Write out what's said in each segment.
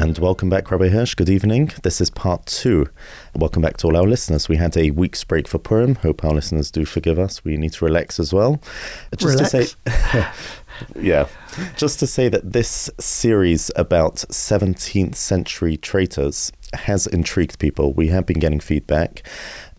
And welcome back, Rabbi Hirsch. Good evening. This is part two. Welcome back to all our listeners. We had a week's break for Purim. Hope our listeners do forgive us. We need to relax as well. Just relax. to say, yeah, just to say that this series about 17th century traitors has intrigued people. We have been getting feedback,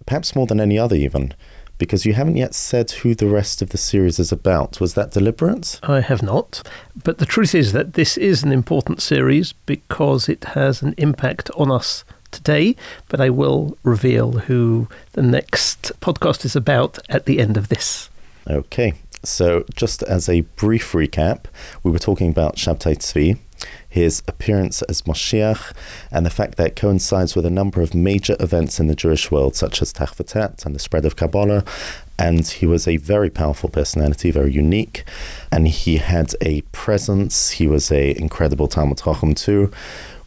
perhaps more than any other, even because you haven't yet said who the rest of the series is about. Was that deliberate? I have not. But the truth is that this is an important series because it has an impact on us today. But I will reveal who the next podcast is about at the end of this. Okay. So, just as a brief recap, we were talking about Shabtai Tzvi, his appearance as Moshiach, and the fact that it coincides with a number of major events in the Jewish world, such as Tach V'Tet and the spread of Kabbalah. And he was a very powerful personality, very unique, and he had a presence. He was a incredible Talmud Chacham too.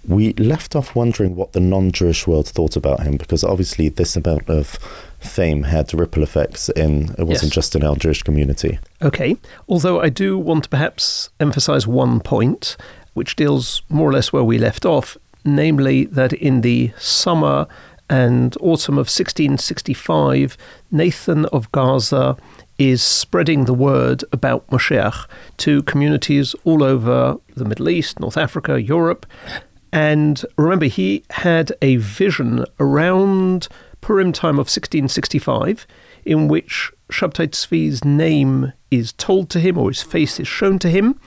We left off wondering what the non-Jewish world thought about him, because obviously this amount of fame had ripple effects in it wasn't yes. just in our Jewish community. Okay. Although I do want to perhaps emphasize one point which deals more or less where we left off, namely that in the summer and autumn of 1665, Nathan of Gaza is spreading the word about Moshiach to communities all over the Middle East, North Africa, Europe. And remember, he had a vision around Purim time of 1665 in which Shabtai Tzvi's name is told to him or his face is shown to him.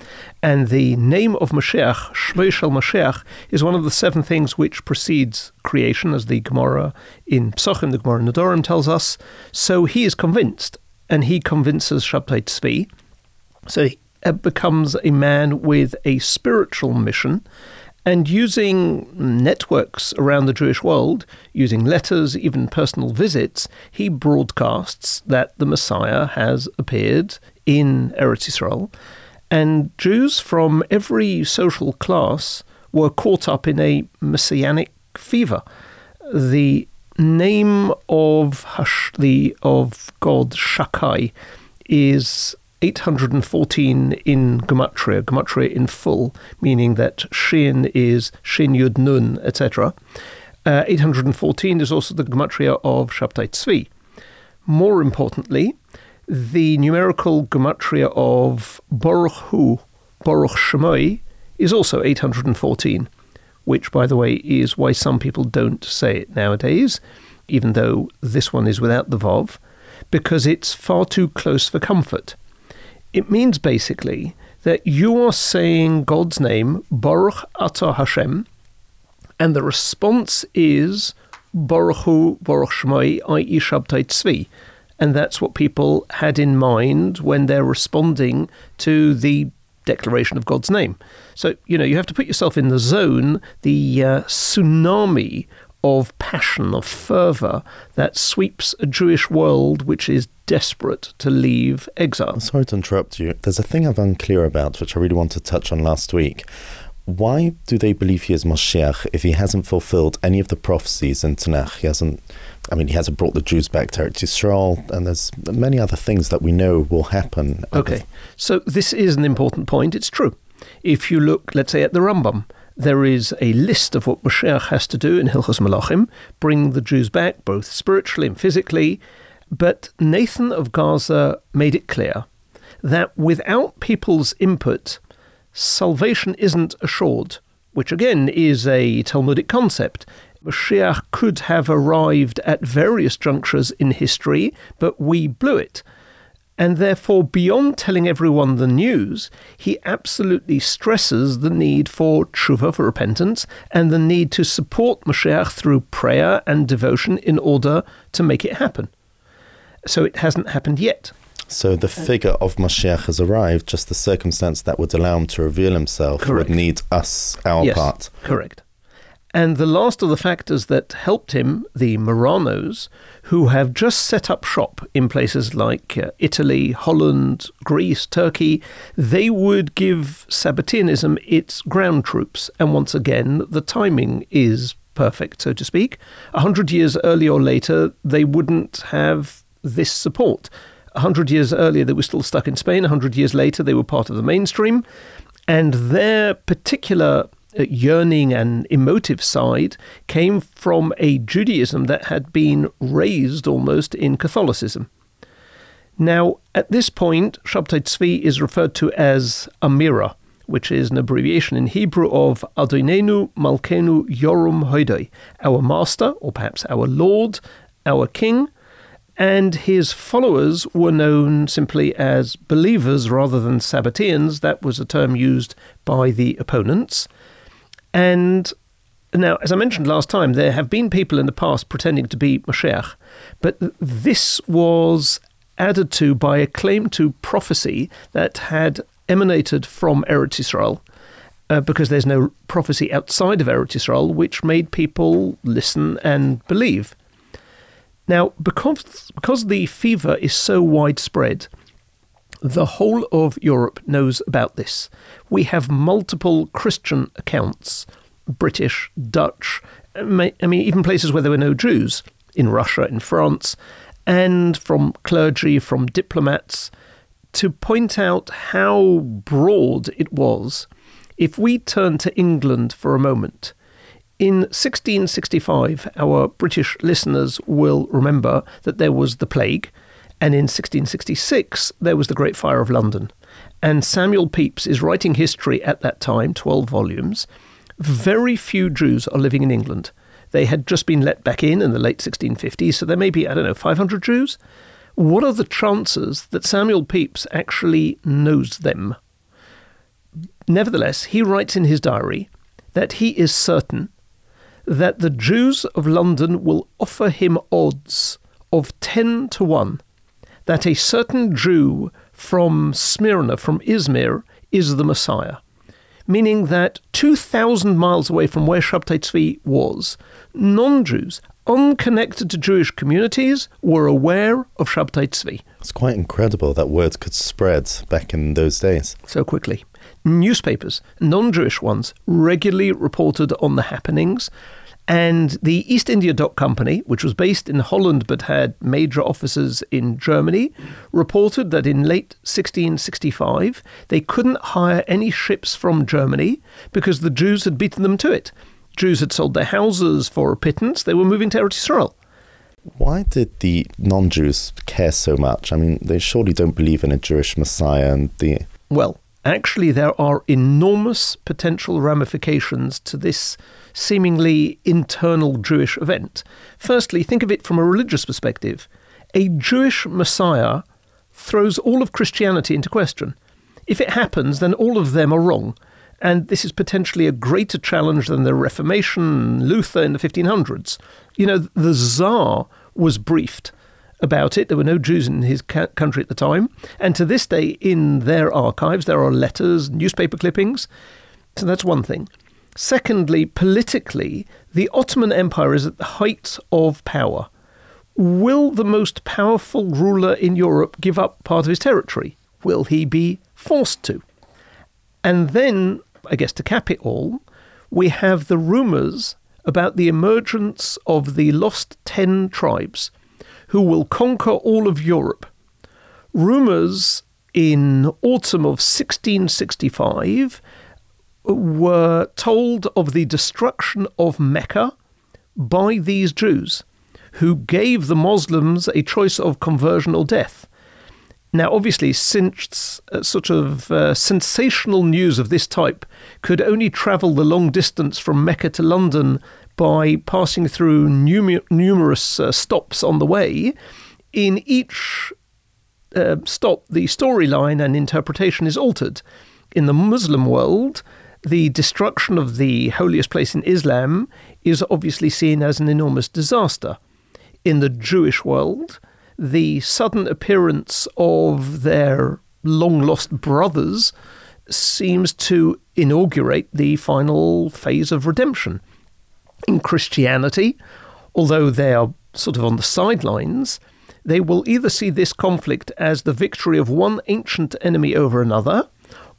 And the name of Mashiach, Shmei Shel Mashiach, is one of the seven things which precedes creation, as the Gemara in Psachim, the Gemara in Nedarim tells us. So he is convinced, and he convinces Shabtai Tzvi. So he uh, becomes a man with a spiritual mission and using networks around the Jewish world, using letters, even personal visits, he broadcasts that the Messiah has appeared in Eretz Israel. And Jews from every social class were caught up in a messianic fever. The name of Hash, the of God Shakai is 814 in Gematria, Gematria in full, meaning that Shin is Shin Yud Nun, etc. Uh, 814 is also the Gematria of Shabtai Tzvi. More importantly, the numerical Gematria of Baruch Hu, Baruch Shemoi, is also 814, which, by the way, is why some people don't say it nowadays, even though this one is without the Vav, because it's far too close for comfort. It means basically that you are saying God's name, Baruch Atah Hashem, and the response is Baruch Hu Baruch Shmai, i.e. Shabtai Tzvi. And that's what people had in mind when they're responding to the declaration of God's name. So, you know, you have to put yourself in the zone, the uh, tsunami of passion, of fervour that sweeps a Jewish world which is desperate to leave exile. Sorry to interrupt you. There's a thing I'm unclear about, which I really want to touch on last week. Why do they believe he is Moshiach if he hasn't fulfilled any of the prophecies in Tanakh? He hasn't, I mean, he hasn't brought the Jews back to Eretz Yisrael, and there's many other things that we know will happen. Okay, so this is an important point. It's true. If you look, let's say, at the Rambam, there is a list of what Mashiach has to do in Hilchos Malachim, bring the Jews back, both spiritually and physically. But Nathan of Gaza made it clear that without people's input, salvation isn't assured, which again is a Talmudic concept. Mashiach could have arrived at various junctures in history, but we blew it. And therefore, beyond telling everyone the news, he absolutely stresses the need for tshuva, for repentance, and the need to support Mashiach through prayer and devotion in order to make it happen. So it hasn't happened yet. So the uh, figure of Mashiach has arrived, just the circumstance that would allow him to reveal himself correct. would need us, our yes, part. Correct. And the last of the factors that helped him, the Marranos, who have just set up shop in places like uh, Italy, Holland, Greece, Turkey, they would give Sabbateanism its ground troops. And once again, the timing is perfect, so to speak. A hundred years earlier or later, they wouldn't have this support. A hundred years earlier, they were still stuck in Spain. A hundred years later, they were part of the mainstream. And their particular Uh, yearning and emotive side came from a Judaism that had been raised almost in Catholicism. Now, at this point, Shabtai Tzvi is referred to as Amira, which is an abbreviation in Hebrew of Adonenu Malkenu Yorum Hodoi, our master, or perhaps our lord, our king, and his followers were known simply as believers rather than Sabbateans. That was a term used by the opponents. And now, as I mentioned last time, there have been people in the past pretending to be Mashiach, but this was added to by a claim to prophecy that had emanated from Eretz Israel. Uh, because there's no prophecy outside of Eretz Israel, which made people listen and believe. Now, because, because the fever is so widespread, the whole of Europe knows about this. We have multiple Christian accounts British, Dutch, I mean, even places where there were no Jews, in Russia, in France, and from clergy, from diplomats, to point out how broad it was. If we turn to England for a moment, in 1665, our British listeners will remember that there was the plague, and in 1666, there was the Great Fire of London. And Samuel Pepys is writing history at that time, 12 volumes. Very few Jews are living in England. They had just been let back in in the late 1650s, so there may be, I don't know, 500 Jews. What are the chances that Samuel Pepys actually knows them? Nevertheless, he writes in his diary that he is certain that the Jews of London will offer him odds of 10 to 1 that a certain Jew from Smyrna, from Izmir, is the Messiah. Meaning that 2,000 miles away from where Shabtai Tzvi was, non Jews, unconnected to Jewish communities, were aware of Shabtai Tzvi. It's quite incredible that word could spread back in those days. So quickly. Newspapers, non Jewish ones, regularly reported on the happenings. And the East India Dock Company, which was based in Holland but had major offices in Germany, reported that in late 1665 they couldn't hire any ships from Germany because the Jews had beaten them to it. Jews had sold their houses for a pittance, they were moving to Eretz Israel. Why did the non Jews care so much? I mean, they surely don't believe in a Jewish Messiah and the. Well, actually, there are enormous potential ramifications to this seemingly internal Jewish event. Firstly, think of it from a religious perspective. A Jewish Messiah throws all of Christianity into question. If it happens, then all of them are wrong. And this is potentially a greater challenge than the Reformation, Luther in the 1500s. You know, the Tsar was briefed about it. There were no Jews in his ca- country at the time. And to this day, in their archives, there are letters, newspaper clippings. So that's one thing. Secondly, politically, the Ottoman Empire is at the height of power. Will the most powerful ruler in Europe give up part of his territory? Will he be forced to? And then, I guess to cap it all, we have the rumours about the emergence of the lost ten tribes who will conquer all of Europe. Rumours in autumn of 1665 were told of the destruction of Mecca by these Jews, who gave the Muslims a choice of conversion or death. Now, obviously, since uh, sort of uh, sensational news of this type could only travel the long distance from Mecca to London by passing through numer- numerous uh, stops on the way, in each uh, stop, the storyline and interpretation is altered. In the Muslim world, the destruction of the holiest place in Islam is obviously seen as an enormous disaster. In the Jewish world, the sudden appearance of their long lost brothers seems to inaugurate the final phase of redemption. In Christianity, although they are sort of on the sidelines, they will either see this conflict as the victory of one ancient enemy over another,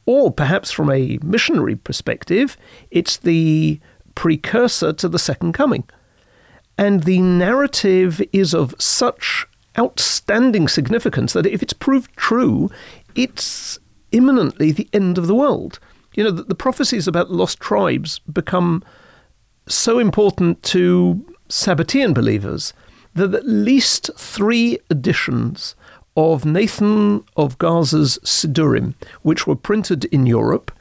or perhaps from a missionary perspective, it's the precursor to the second coming. And the narrative is of such outstanding significance that if it's proved true, it's imminently the end of the world. You know, the, the prophecies about lost tribes become so important to Sabbatean believers that at least three editions of Nathan of Gaza's Sidurim, which were printed in Europe,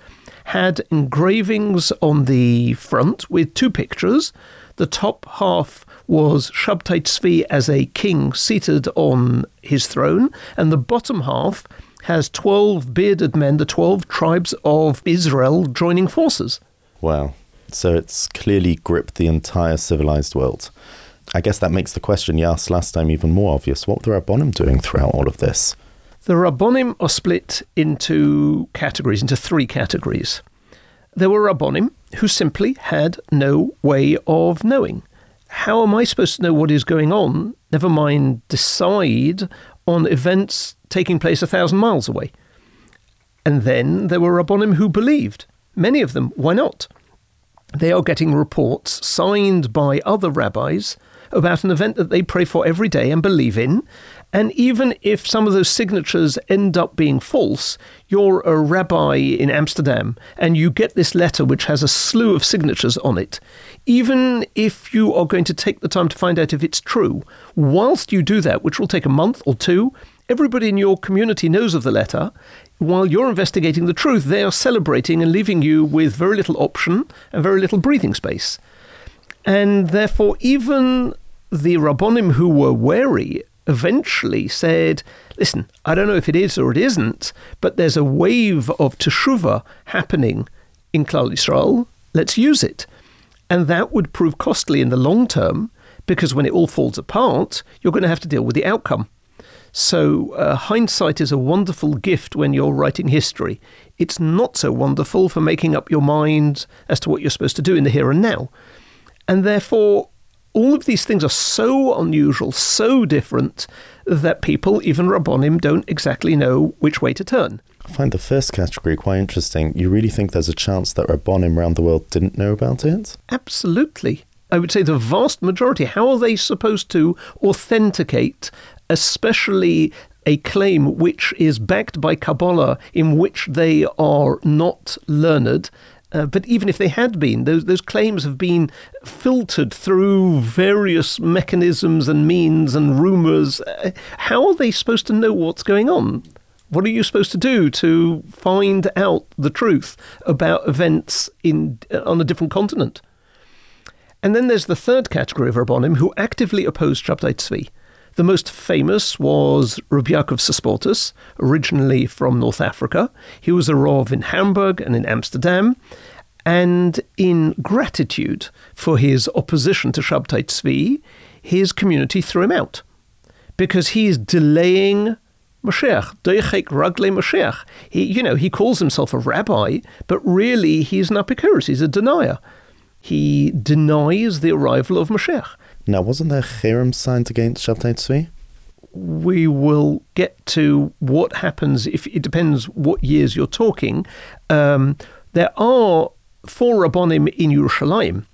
had engravings on the front with two pictures. The top half was Shabtai Tzvi as a king seated on his throne, and the bottom half has 12 bearded men, the 12 tribes of Israel, joining forces. Wow. So it's clearly gripped the entire civilized world. I guess that makes the question you asked last time even more obvious. What were the Rabbonim doing throughout all of this? The Rabbonim are split into categories, into three categories. There were Rabbonim who simply had no way of knowing. How am I supposed to know what is going on, never mind decide on events taking place a thousand miles away? And then there were Rabbonim who believed. Many of them, why not? They are getting reports signed by other rabbis about an event that they pray for every day and believe in. And even if some of those signatures end up being false, you're a rabbi in Amsterdam and you get this letter which has a slew of signatures on it. Even if you are going to take the time to find out if it's true, whilst you do that, which will take a month or two, everybody in your community knows of the letter. While you're investigating the truth, they are celebrating and leaving you with very little option and very little breathing space. And therefore, even the Rabbonim who were wary eventually said, listen, I don't know if it is or it isn't, but there's a wave of teshuva happening in Klal Yisrael. Let's use it. And that would prove costly in the long term because when it all falls apart, you're going to have to deal with the outcome. So, uh, hindsight is a wonderful gift when you're writing history. It's not so wonderful for making up your mind as to what you're supposed to do in the here and now. And therefore, all of these things are so unusual, so different, that people, even Rabbonim, don't exactly know which way to turn. I find the first category quite interesting. You really think there's a chance that Rabbonim around the world didn't know about it? Absolutely. I would say the vast majority. How are they supposed to authenticate, especially a claim which is backed by Kabbalah, in which they are not learned uh, but even if they had been, those, those claims have been filtered through various mechanisms and means and rumours. Uh, how are they supposed to know what's going on? What are you supposed to do to find out the truth about events in uh, on a different continent? And then there's the third category of Rabbonim who actively opposed Shabtai Tzvi. The most famous was Rabbi Yaakov Sasportas, originally from North Africa. He was a Rav in Hamburg and in Amsterdam. And in gratitude for his opposition to Shabtai Tzvi, his community threw him out because he is delaying Mashiach, Deichek Ragle Mashiach. He, you know, he calls himself a rabbi, but really he's an Epicurus, he's a denier. He denies the arrival of Mashiach. Now, wasn't there cherem signed against Shabtai Tzvi? We will get to what happens if it depends what years you're talking. Um, there are four Rabbonim in Yerushalayim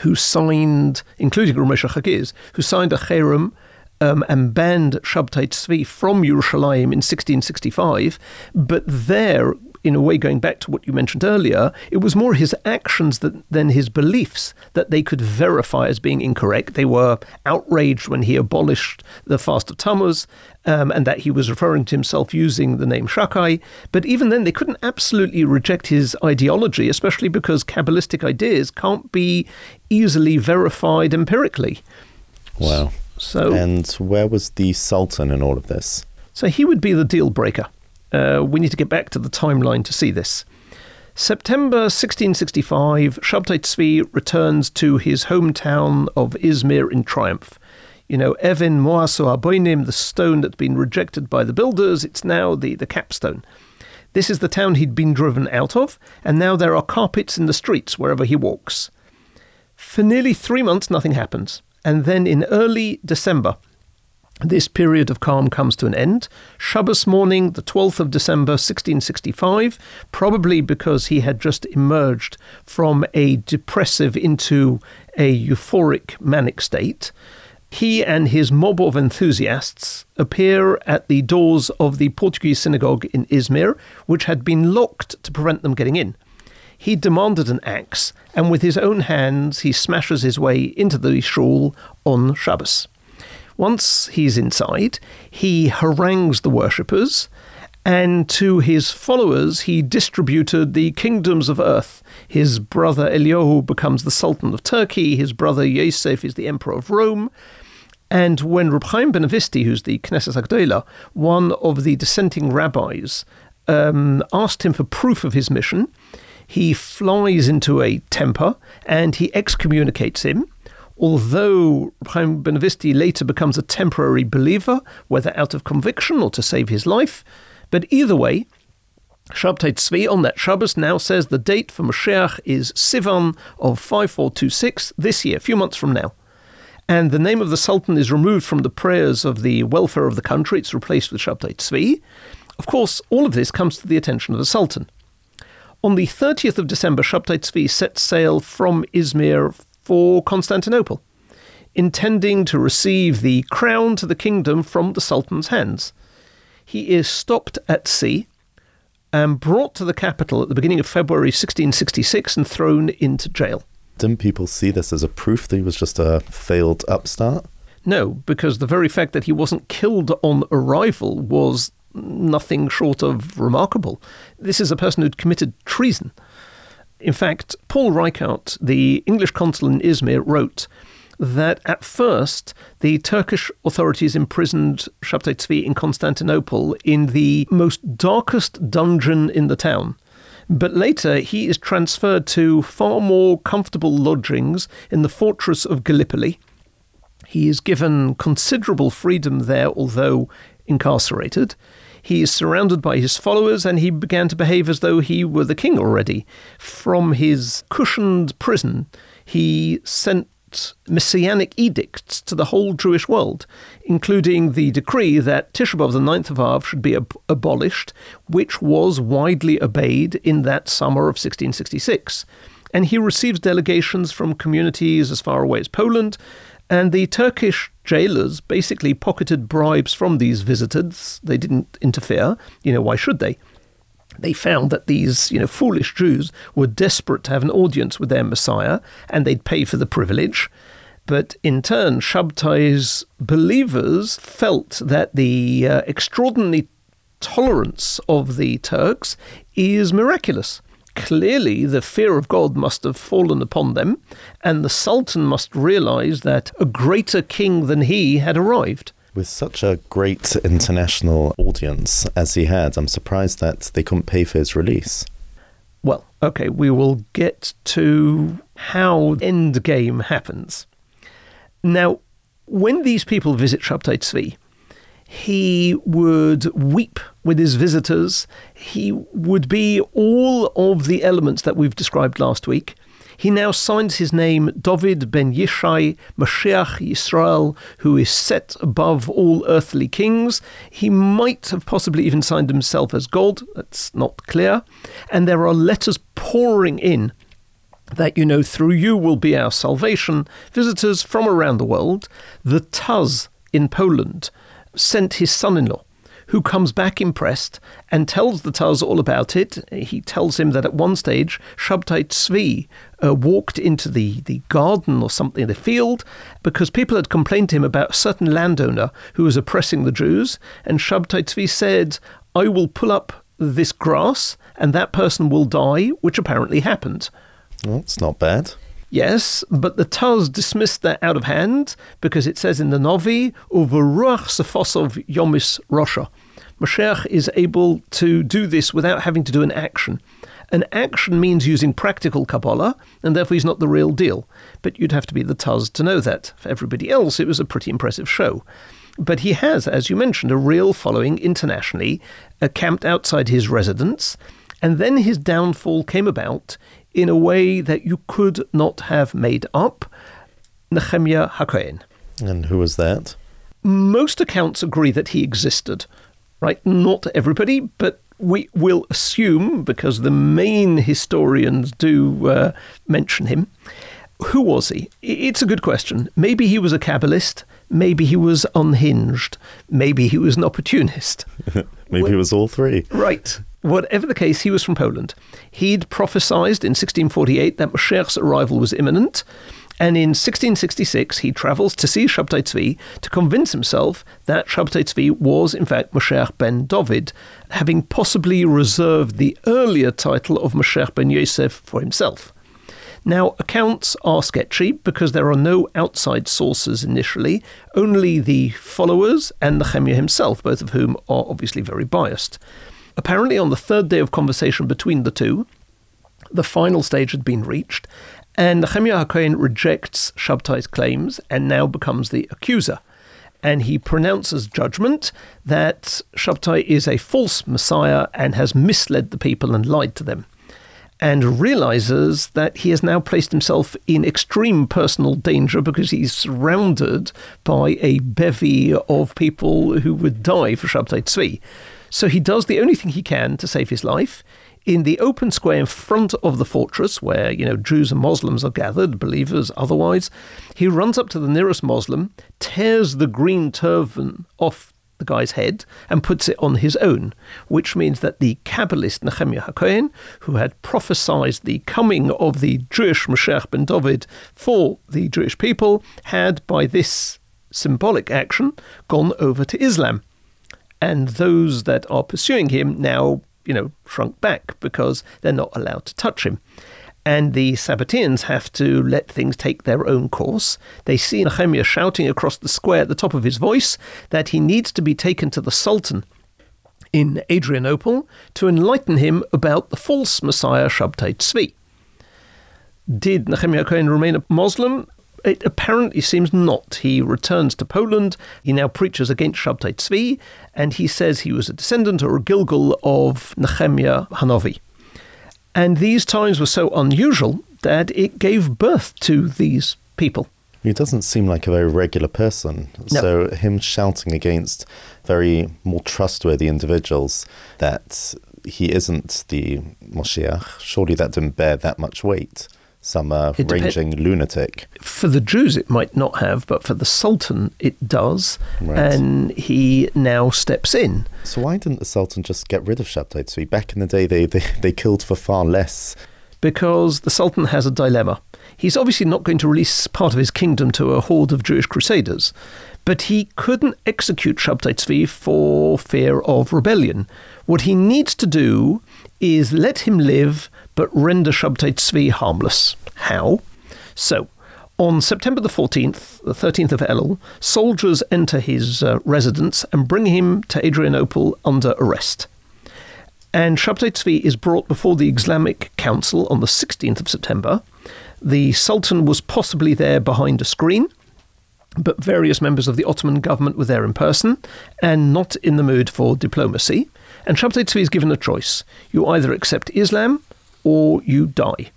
who signed, including Ramesha Chagiz, who signed a cherem um, and banned Shabtai Tzvi from Yerushalayim in 1665, but there in a way, going back to what you mentioned earlier, it was more his actions that, than his beliefs that they could verify as being incorrect. They were outraged when he abolished the fast of Tammuz um, and that he was referring to himself using the name Shakai. But even then, they couldn't absolutely reject his ideology, especially because Kabbalistic ideas can't be easily verified empirically. Wow. So, and where was the Sultan in all of this? So he would be the deal breaker. Uh, we need to get back to the timeline to see this. September 1665, Shabtai Tzvi returns to his hometown of Izmir in triumph. You know, Evin Moaso Aboinim, the stone that's been rejected by the builders, it's now the, the capstone. This is the town he'd been driven out of, and now there are carpets in the streets wherever he walks. For nearly three months, nothing happens. And then in early December, this period of calm comes to an end. Shabbos morning, the 12th of December 1665, probably because he had just emerged from a depressive into a euphoric manic state, he and his mob of enthusiasts appear at the doors of the Portuguese synagogue in Izmir, which had been locked to prevent them getting in. He demanded an axe, and with his own hands he smashes his way into the shul on Shabbos. Once he's inside, he harangues the worshippers, and to his followers he distributed the kingdoms of earth. His brother Eliyahu becomes the Sultan of Turkey, his brother Yosef is the Emperor of Rome. And when Reb Chaim Benveniste, who's the Knesset HaGedolah, one of the dissenting rabbis, um, asked him for proof of his mission, he flies into a temper and he excommunicates him although Chaim Benveniste later becomes a temporary believer, whether out of conviction or to save his life. But either way, Shabtai Tzvi on that Shabbos now says the date for Mashiach is Sivan of 5426 this year, a few months from now. And the name of the Sultan is removed from the prayers of the welfare of the country. It's replaced with Shabtai Tzvi. Of course, all of this comes to the attention of the Sultan. On the 30th of December, Shabtai Tzvi sets sail from Izmir for Constantinople, intending to receive the crown to the kingdom from the Sultan's hands. He is stopped at sea and brought to the capital at the beginning of February 1666 and thrown into jail. Didn't people see this as a proof that he was just a failed upstart? No, because the very fact that he wasn't killed on arrival was nothing short of remarkable. This is a person who'd committed treason. In fact, Paul Rycaut, the English consul in Izmir, wrote that at first the Turkish authorities imprisoned Shabtai Tzvi in Constantinople in the most darkest dungeon in the town. But later he is transferred to far more comfortable lodgings in the fortress of Gallipoli. He is given considerable freedom there, although incarcerated. He is surrounded by his followers, and he began to behave as though he were the king already. From his cushioned prison, he sent messianic edicts to the whole Jewish world, including the decree that Tisha B'Av, the ninth of Av, should be ab- abolished, which was widely obeyed in that summer of 1666. And he receives delegations from communities as far away as Poland, and the Turkish jailers basically pocketed bribes from these visitors. They didn't interfere. You know, why should they? They found that these, you know, foolish Jews were desperate to have an audience with their Messiah, and they'd pay for the privilege. But in turn, Shabtai's believers felt that the uh, extraordinary tolerance of the Turks is miraculous clearly the fear of God must have fallen upon them, and the Sultan must realize that a greater king than he had arrived. With such a great international audience as he had, I'm surprised that they couldn't pay for his release. Well, okay, we will get to how Endgame happens. Now, when these people visit Shabtai Tzvi, he would weep with his visitors. He would be all of the elements that we've described last week. He now signs his name David ben Yishai, Mashiach Yisrael, who is set above all earthly kings. He might have possibly even signed himself as God, that's not clear. And there are letters pouring in that, you know, through you will be our salvation. Visitors from around the world. The Taz in Poland sent his son in law, who comes back impressed and tells the Taz all about it. He tells him that at one stage, Shabtai Tzvi uh, walked into the, the garden or something, the field, because people had complained to him about a certain landowner who was oppressing the Jews. And Shabtai Tzvi said, I will pull up this grass and that person will die, which apparently happened. Well, it's not bad. Yes, but the Taz dismissed that out of hand because it says in the Novi, Uveruach Sefosov Yomis Rosha. Mashiach is able to do this without having to do an action. An action means using practical Kabbalah, and therefore he's not the real deal. But you'd have to be the Taz to know that. For everybody else, it was a pretty impressive show. But he has, as you mentioned, a real following internationally, uh, camped outside his residence. And then his downfall came about in a way that you could not have made up. Nehemiah HaKohen. And who was that? Most accounts agree that he existed, right? Not everybody, but we will assume, because the main historians do uh, mention him. Who was he? It's a good question. Maybe he was a Kabbalist. Maybe he was unhinged. Maybe he was an opportunist. Maybe he was all three. Right. Whatever the case, he was from Poland. He'd prophesied in 1648 that Mashiach's arrival was imminent. And in 1666, he travels to see Shabtai Tzvi to convince himself that Shabtai Tzvi was, in fact, Mashiach ben David, having possibly reserved the earlier title of Mashiach ben Yosef for himself. Now, accounts are sketchy because there are no outside sources initially, only the followers and Nehemiah himself, both of whom are obviously very biased. Apparently, on the third day of conversation between the two, the final stage had been reached, and Nehemiah HaKohen rejects Shabtai's claims and now becomes the accuser. And he pronounces judgment that Shabtai is a false Messiah and has misled the people and lied to them and realizes that he has now placed himself in extreme personal danger because he's surrounded by a bevy of people who would die for Shabtai Tzvi. So he does the only thing he can to save his life. In the open square in front of the fortress, where you know Jews and Muslims are gathered, believers otherwise, he runs up to the nearest Muslim, tears the green turban off the guy's head and puts it on his own, which means that the Kabbalist Nehemiah HaKohen, who had prophesied the coming of the Jewish Mashiach ben David for the Jewish people, had by this symbolic action gone over to Islam. And those that are pursuing him now, you know, shrunk back because they're not allowed to touch him and the Sabbateans have to let things take their own course. They see Nehemiah shouting across the square at the top of his voice that he needs to be taken to the Sultan in Adrianople to enlighten him about the false Messiah Shabtai Tzvi. Did Nehemiah Cohen remain a Muslim? It apparently seems not. He returns to Poland. He now preaches against Shabtai Tzvi, and he says he was a descendant or a Gilgul of Nehemiah Hanavi. And these times were so unusual that it gave birth to these people. He doesn't seem like a very regular person. No. So, him shouting against very more trustworthy individuals that he isn't the Moshiach, surely that didn't bear that much weight some uh, ranging lunatic. For the Jews, it might not have, but for the Sultan, it does. Right. And he now steps in. So why didn't the Sultan just get rid of Shabtai Tzvi? Back in the day, they, they, they killed for far less. Because the Sultan has a dilemma. He's obviously not going to release part of his kingdom to a horde of Jewish crusaders, but he couldn't execute Shabtai Tzvi for fear of rebellion. What he needs to do is let him live but render Shabtai Tzvi harmless. How? So, on September the 14th, the 13th of Elul, soldiers enter his uh, residence and bring him to Adrianople under arrest. And Shabtai Tzvi is brought before the Islamic Council on the 16th of September. The Sultan was possibly there behind a screen, but various members of the Ottoman government were there in person and not in the mood for diplomacy. And Shabtai Tzvi is given a choice. You either accept Islam or you die.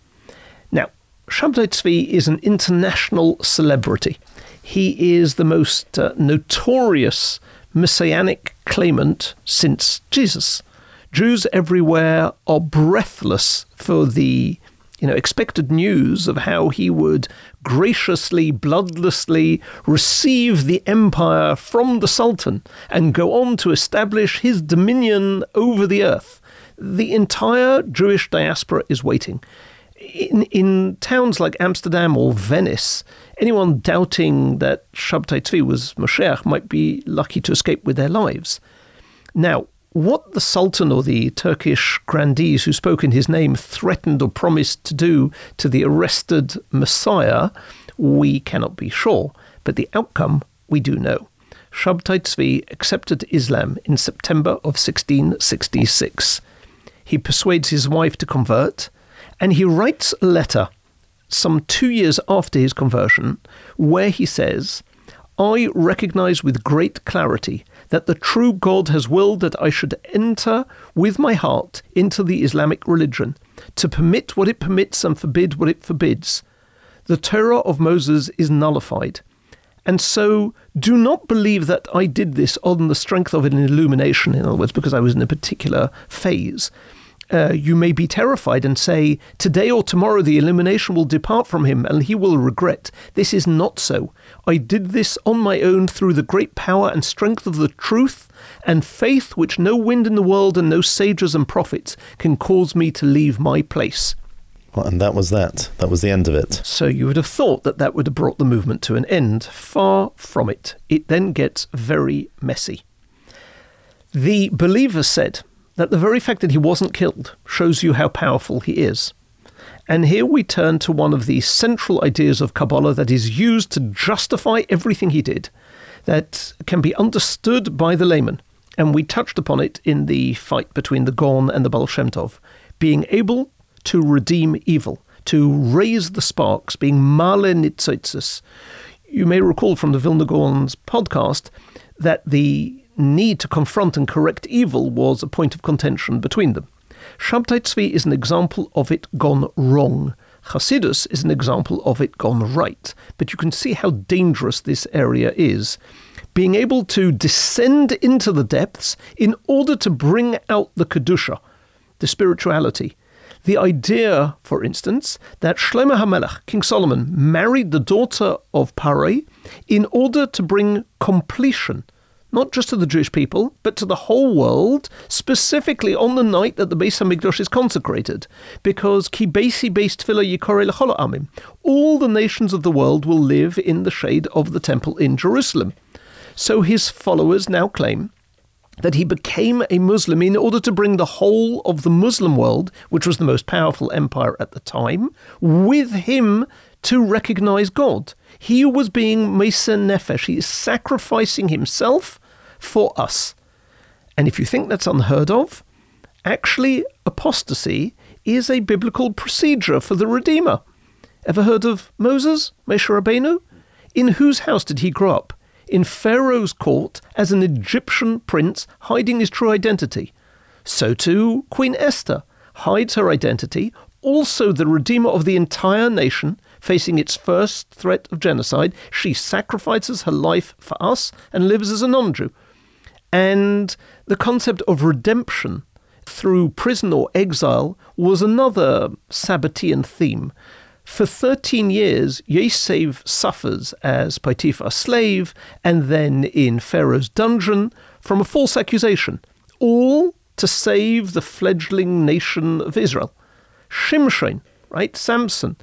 Now, Shabtai Tzvi is an international celebrity. He is the most uh, notorious messianic claimant since Jesus. Jews everywhere are breathless for the you know, expected news of how he would graciously, bloodlessly receive the empire from the Sultan and go on to establish his dominion over the earth the entire Jewish diaspora is waiting. In, in towns like Amsterdam or Venice, anyone doubting that Shabtai Tzvi was Moshiach might be lucky to escape with their lives. Now, what the Sultan or the Turkish grandees who spoke in his name threatened or promised to do to the arrested Messiah, we cannot be sure, but the outcome we do know. Shabtai Tzvi accepted Islam in September of 1666. He persuades his wife to convert, and he writes a letter some two years after his conversion where he says, I recognize with great clarity that the true God has willed that I should enter with my heart into the Islamic religion, to permit what it permits and forbid what it forbids. The Torah of Moses is nullified. And so do not believe that I did this on the strength of an illumination, in other words, because I was in a particular phase. Uh, you may be terrified and say, Today or tomorrow the illumination will depart from him and he will regret. This is not so. I did this on my own through the great power and strength of the truth and faith which no wind in the world and no sages and prophets can cause me to leave my place. Well, and that was that. That was the end of it. So you would have thought that that would have brought the movement to an end. Far from it. It then gets very messy. The believers said that the very fact that he wasn't killed shows you how powerful he is. And here we turn to one of the central ideas of Kabbalah that is used to justify everything he did, that can be understood by the layman. And we touched upon it in the fight between the Gaon and the Baal Shem Tov. Being able to redeem evil, to raise the sparks, being male nitzotzes. You may recall from the Vilna Gaon's podcast that the need to confront and correct evil was a point of contention between them. Shabtai Tzvi is an example of it gone wrong. Hasidus is an example of it gone right. But you can see how dangerous this area is. Being able to descend into the depths in order to bring out the Kedusha, the spirituality. The idea, for instance, that Shlomo HaMelech, King Solomon, married the daughter of Paroi in order to bring completion not just to the Jewish people, but to the whole world, specifically on the night that the Beis Hamikdash is consecrated, because kibesi based tefillah yikore lechol amim. All the nations of the world will live in the shade of the temple in Jerusalem. So his followers now claim that he became a Muslim in order to bring the whole of the Muslim world, which was the most powerful empire at the time, with him to recognize God. He was being Mesa Nefesh. He is sacrificing himself for us. And if you think that's unheard of, actually, apostasy is a biblical procedure for the Redeemer. Ever heard of Moses, Moshe? In whose house did he grow up? In Pharaoh's court as an Egyptian prince hiding his true identity. So too, Queen Esther hides her identity, also the Redeemer of the entire nation, facing its first threat of genocide. She sacrifices her life for us and lives as a non Jew. And the concept of redemption through prison or exile was another Sabbatean theme. For 13 years, Yosef suffers as Potiphar's slave and then in Pharaoh's dungeon from a false accusation, all to save the fledgling nation of Israel. Shimshon, right, Samson,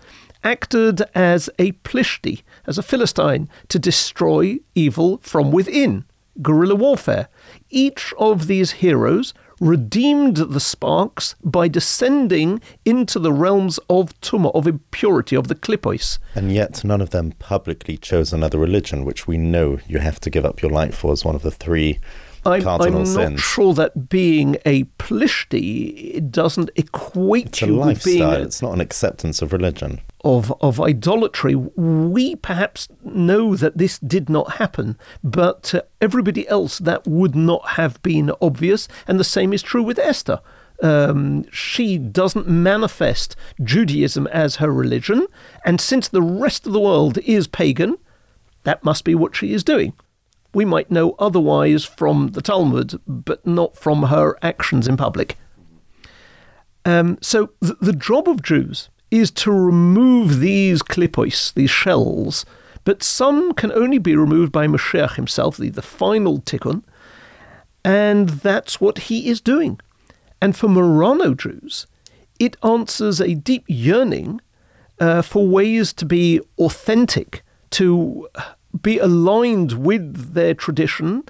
acted as a Plishti, as a Philistine, to destroy evil from within guerrilla warfare. Each of these heroes redeemed the sparks by descending into the realms of tumah, of impurity, of the klipos. And yet none of them publicly chose another religion, which we know you have to give up your life for as one of the three I'm, cardinal I'm sins. not sure that being a plishti doesn't equate It's a you with being a, It's not an acceptance of religion. of of idolatry. We perhaps know that this did not happen, but to everybody else that would not have been obvious. And the same is true with Esther. Um, she doesn't manifest Judaism as her religion, and since the rest of the world is pagan, that must be what she is doing. We might know otherwise from the Talmud, but not from her actions in public. Um, so th- the job of Jews is to remove these klipos, these shells, but some can only be removed by Mashiach himself, the, the final tikkun, and that's what he is doing. And for Marrano Jews, it answers a deep yearning uh, for ways to be authentic, to be aligned with their tradition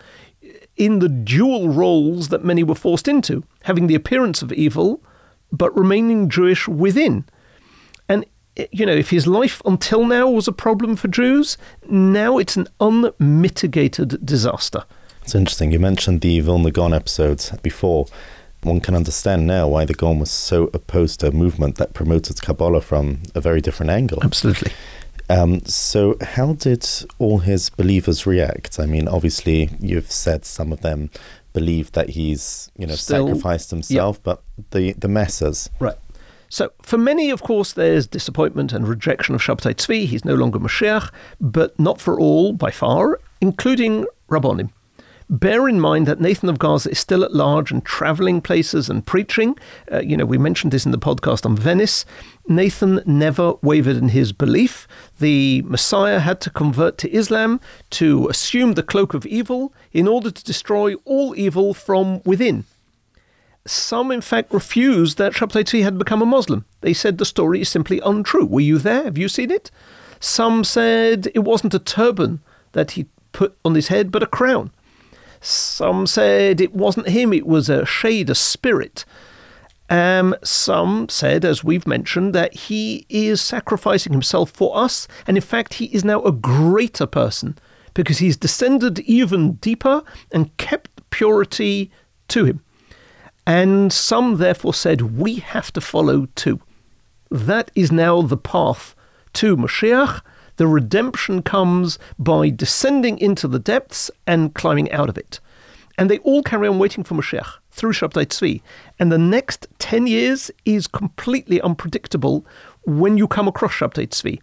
in the dual roles that many were forced into, having the appearance of evil, but remaining Jewish within. And, you know, if his life until now was a problem for Jews, now it's an unmitigated disaster. It's interesting. You mentioned the Vilna Gaon episodes before. One can understand now why the Gaon was so opposed to a movement that promoted Kabbalah from a very different angle. Absolutely. Um, so, how did all his believers react? I mean, obviously, you've said some of them believe that he's, you know, Still- sacrificed himself, but the the masses. Right. So, for many, of course, there's disappointment and rejection of Shabtai Tzvi. He's no longer Mashiach, but not for all, by far, including Rabbonim. Bear in mind that Nathan of Gaza is still at large and traveling places and preaching. Uh, you know, we mentioned this in the podcast on Venice. Nathan never wavered in his belief. The Messiah had to convert to Islam to assume the cloak of evil in order to destroy all evil from within. Some, in fact, refused that Shabtai had become a Muslim. They said the story is simply untrue. Were you there? Have you seen it? Some said it wasn't a turban that he put on his head, but a crown. Some said it wasn't him, it was a shade, a spirit. Um, some said, as we've mentioned, that he is sacrificing himself for us, and in fact, he is now a greater person because he's descended even deeper and kept purity to him. And some therefore said, we have to follow too. That is now the path to Mashiach. The redemption comes by descending into the depths and climbing out of it. And they all carry on waiting for Mashiach through Shabtai Tzvi. And the next 10 years is completely unpredictable when you come across Shabtai Tzvi.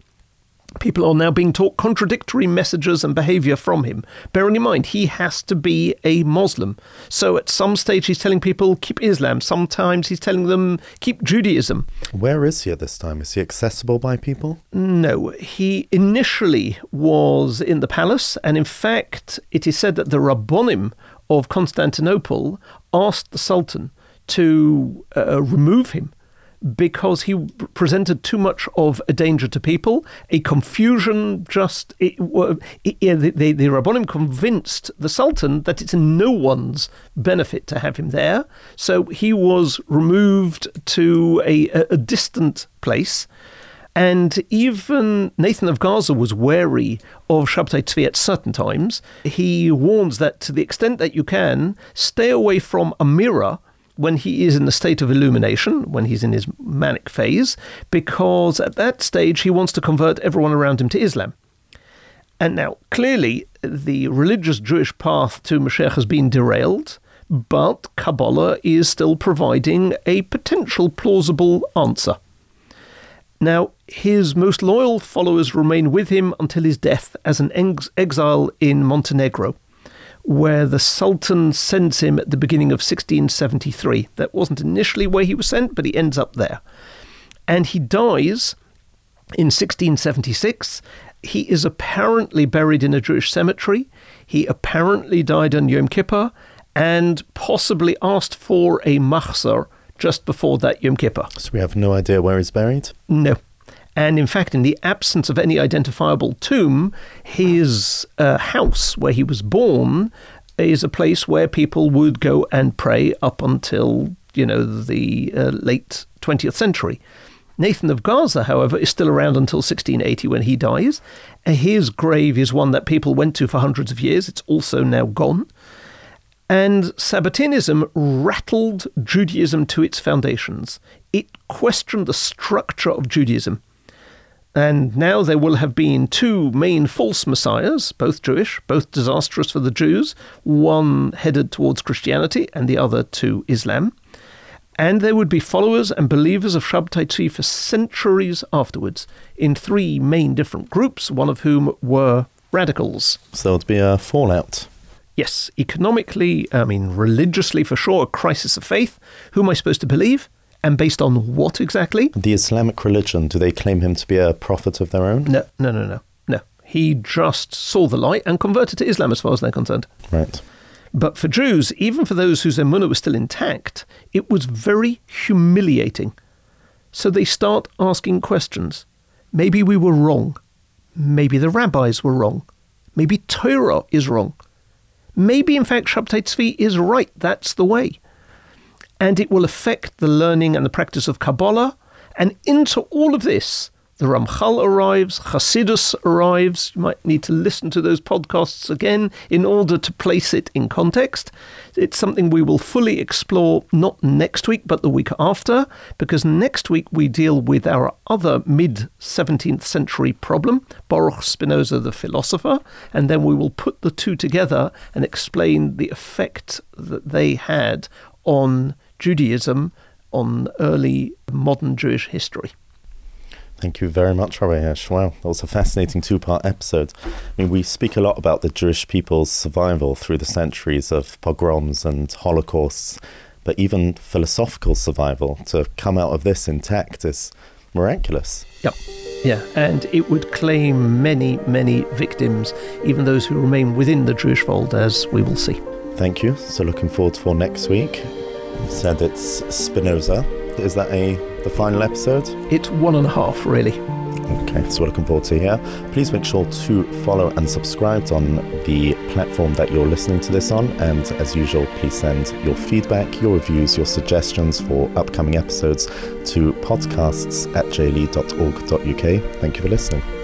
People are now being taught contradictory messages and behavior from him. Bearing in mind, he has to be a Muslim. So at some stage, he's telling people, keep Islam. Sometimes he's telling them, keep Judaism. Where is he at this time? Is he accessible by people? No, he initially was in the palace, and in fact, it is said that the Rabbonim of Constantinople asked the Sultan to uh, remove him because he presented too much of a danger to people, a confusion. Just it, it, the, the Rabbonim convinced the Sultan that it's in no one's benefit to have him there, so he was removed to a, a, a distant place. And even Nathan of Gaza was wary of Shabtai Tzvi at certain times. He warns that to the extent that you can, stay away from Amirah when he is in the state of illumination, when he's in his manic phase, because at that stage he wants to convert everyone around him to Islam. And now, clearly, the religious Jewish path to Mashiach has been derailed, but Kabbalah is still providing a potential plausible answer. Now, his most loyal followers remain with him until his death as an ex- exile in Montenegro, where the Sultan sends him at the beginning of 1673. That wasn't initially where he was sent, but he ends up there. And he dies in 1676. He is apparently buried in a Jewish cemetery. He apparently died on Yom Kippur and possibly asked for a machzor just before that Yom Kippur. So we have no idea where he's buried? No. And in fact, in the absence of any identifiable tomb, his uh, house where he was born is a place where people would go and pray up until, you know, the uh, late 20th century. Nathan of Gaza, however, is still around until 1680 when he dies. His grave is one that people went to for hundreds of years. It's also now gone. And Sabbateanism rattled Judaism to its foundations. It questioned the structure of Judaism. And now there will have been two main false messiahs, both Jewish, both disastrous for the Jews, one headed towards Christianity and the other to Islam. And there would be followers and believers of Shabtai Tzvi for centuries afterwards, in three main different groups, one of whom were radicals. So it'd be a fallout. Yes, economically, I mean, religiously for sure, a crisis of faith. Who am I supposed to believe? And based on what exactly? The Islamic religion, do they claim him to be a prophet of their own? No, no, no, no, no. He just saw the light and converted to Islam as far as they're concerned. Right. But for Jews, even for those whose emunah was still intact, it was very humiliating. So they start asking questions. Maybe we were wrong. Maybe the rabbis were wrong. Maybe Torah is wrong. Maybe, in fact, Shabtai Tzvi is right. That's the way. And it will affect the learning and the practice of Kabbalah. And into all of this, the Ramchal arrives, Hasidus arrives. You might need to listen to those podcasts again in order to place it in context. It's something we will fully explore not next week, but the week after, because next week we deal with our other mid 17th century problem, Baruch Spinoza the philosopher, and then we will put the two together and explain the effect that they had on Judaism, on early modern Jewish history. Thank you very much, Rabbi Hirsch. Wow, that was a fascinating two part episode. I mean, we speak a lot about the Jewish people's survival through the centuries of pogroms and holocausts, but even philosophical survival to come out of this intact is miraculous. Yep. Yeah, and it would claim many, many victims, even those who remain within the Jewish fold, as we will see. Thank you. So, looking forward for next week. Said it's Spinoza. Is that a the final episode? It's one and a half, really. Okay, that's so we're looking forward to here. Please make sure to follow and subscribe on the platform that you're listening to this on. And as usual, please send your feedback, your reviews, your suggestions for upcoming episodes to podcasts at jle.org.uk. Thank you for listening.